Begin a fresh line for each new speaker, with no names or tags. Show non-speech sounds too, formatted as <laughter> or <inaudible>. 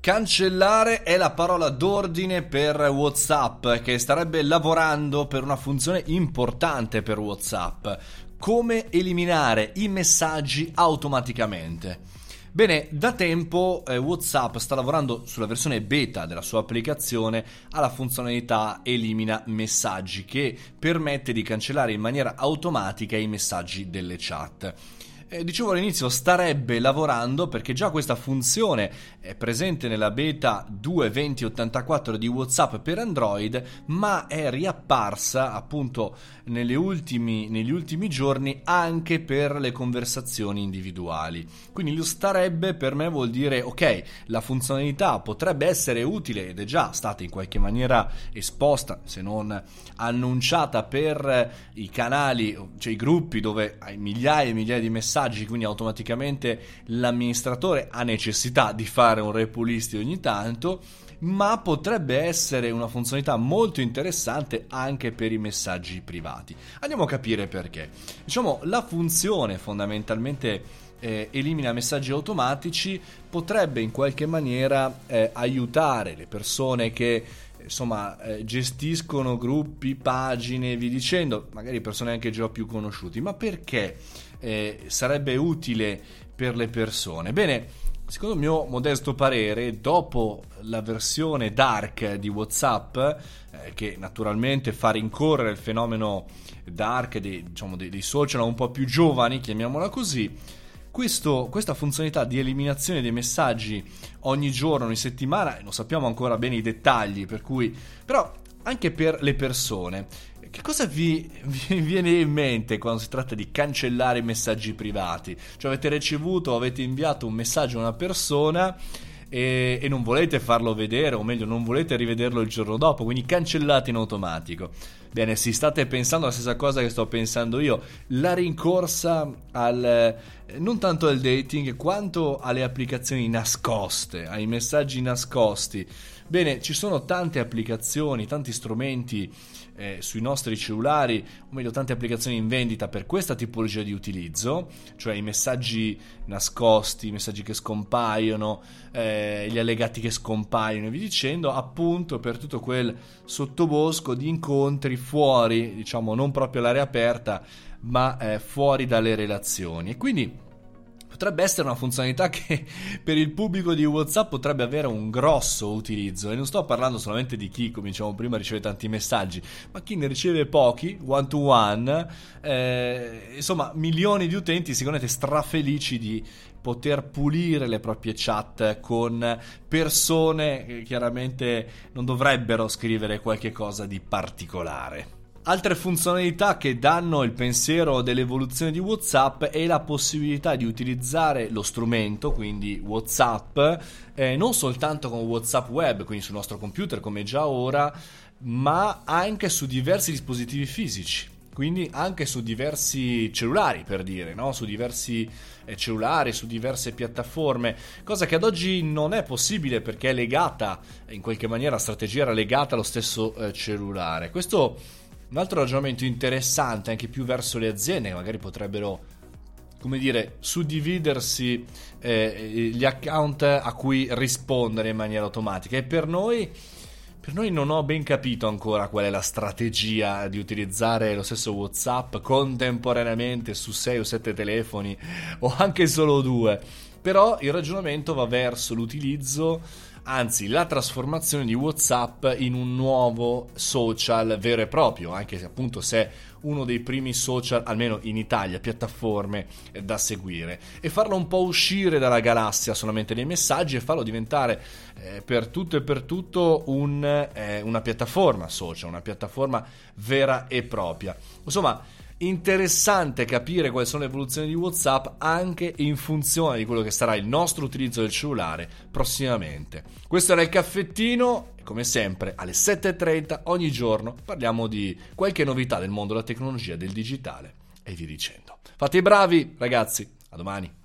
Cancellare è la parola d'ordine per WhatsApp che starebbe lavorando per una funzione importante per WhatsApp. Come eliminare i messaggi automaticamente. Bene, da tempo eh, WhatsApp sta lavorando sulla versione beta della sua applicazione alla funzionalità elimina messaggi che permette di cancellare in maniera automatica i messaggi delle chat. Eh, dicevo all'inizio, starebbe lavorando perché già questa funzione è presente nella beta 2.2084 di WhatsApp per Android, ma è riapparsa appunto ultimi, negli ultimi giorni anche per le conversazioni individuali. Quindi lo starebbe per me vuol dire ok, la funzionalità potrebbe essere utile ed è già stata in qualche maniera esposta, se non annunciata per i canali, cioè i gruppi dove hai migliaia e migliaia di messaggi messaggi, quindi automaticamente l'amministratore ha necessità di fare un repulist ogni tanto, ma potrebbe essere una funzionalità molto interessante anche per i messaggi privati. Andiamo a capire perché. Diciamo, la funzione fondamentalmente eh, elimina messaggi automatici potrebbe in qualche maniera eh, aiutare le persone che insomma eh, gestiscono gruppi, pagine, vi dicendo, magari persone anche già più conosciuti, ma perché eh, sarebbe utile per le persone? Bene, secondo il mio modesto parere, dopo la versione dark di WhatsApp, eh, che naturalmente fa rincorrere il fenomeno dark dei, diciamo, dei, dei social un po' più giovani, chiamiamola così, questo, questa funzionalità di eliminazione dei messaggi ogni giorno, ogni settimana, non sappiamo ancora bene i dettagli, per cui, però anche per le persone, che cosa vi, <laughs> vi, viene in mente quando si tratta di cancellare messaggi privati? Cioè avete ricevuto, avete inviato un messaggio a una persona e, e, non volete farlo vedere, o meglio, non volete rivederlo il giorno dopo, quindi cancellate in automatico. Bene, si state pensando la stessa cosa che sto pensando io, la rincorsa al non tanto al dating quanto alle applicazioni nascoste, ai messaggi nascosti. Bene, ci sono tante applicazioni, tanti strumenti eh, sui nostri cellulari, o meglio tante applicazioni in vendita per questa tipologia di utilizzo, cioè i messaggi nascosti, i messaggi che scompaiono, eh, gli allegati che scompaiono e vi dicendo, appunto per tutto quel sottobosco di incontri fuori, diciamo non proprio all'aria aperta, ma eh, fuori dalle relazioni. E quindi potrebbe essere una funzionalità che <laughs> per il pubblico di WhatsApp potrebbe avere un grosso utilizzo. E non sto parlando solamente di chi, come dicevamo prima, riceve tanti messaggi, ma chi ne riceve pochi, one to one. Eh, insomma, milioni di utenti sicuramente strafelici di poter pulire le proprie chat con persone che chiaramente non dovrebbero scrivere qualche cosa di particolare. Altre funzionalità che danno il pensiero dell'evoluzione di WhatsApp è la possibilità di utilizzare lo strumento, quindi WhatsApp, eh, non soltanto con WhatsApp web, quindi sul nostro computer come già ora, ma anche su diversi dispositivi fisici. Quindi anche su diversi cellulari, per dire, no? su diversi eh, cellulari, su diverse piattaforme, cosa che ad oggi non è possibile perché è legata, in qualche maniera la strategia era legata allo stesso eh, cellulare. Questo un altro ragionamento interessante anche più verso le aziende che magari potrebbero come dire, suddividersi eh, gli account a cui rispondere in maniera automatica. E per noi, per noi non ho ben capito ancora qual è la strategia di utilizzare lo stesso WhatsApp contemporaneamente su 6 o 7 telefoni o anche solo due. Però il ragionamento va verso l'utilizzo anzi la trasformazione di WhatsApp in un nuovo social vero e proprio, anche se appunto se uno dei primi social, almeno in Italia, piattaforme da seguire e farlo un po' uscire dalla galassia solamente dei messaggi e farlo diventare eh, per tutto e per tutto un, eh, una piattaforma social, una piattaforma vera e propria. Insomma, interessante capire quali sono le evoluzioni di WhatsApp anche in funzione di quello che sarà il nostro utilizzo del cellulare prossimamente. Questo era il caffettino come sempre alle 7.30 ogni giorno parliamo di qualche novità del mondo della tecnologia, del digitale e via dicendo. Fate i bravi ragazzi, a domani.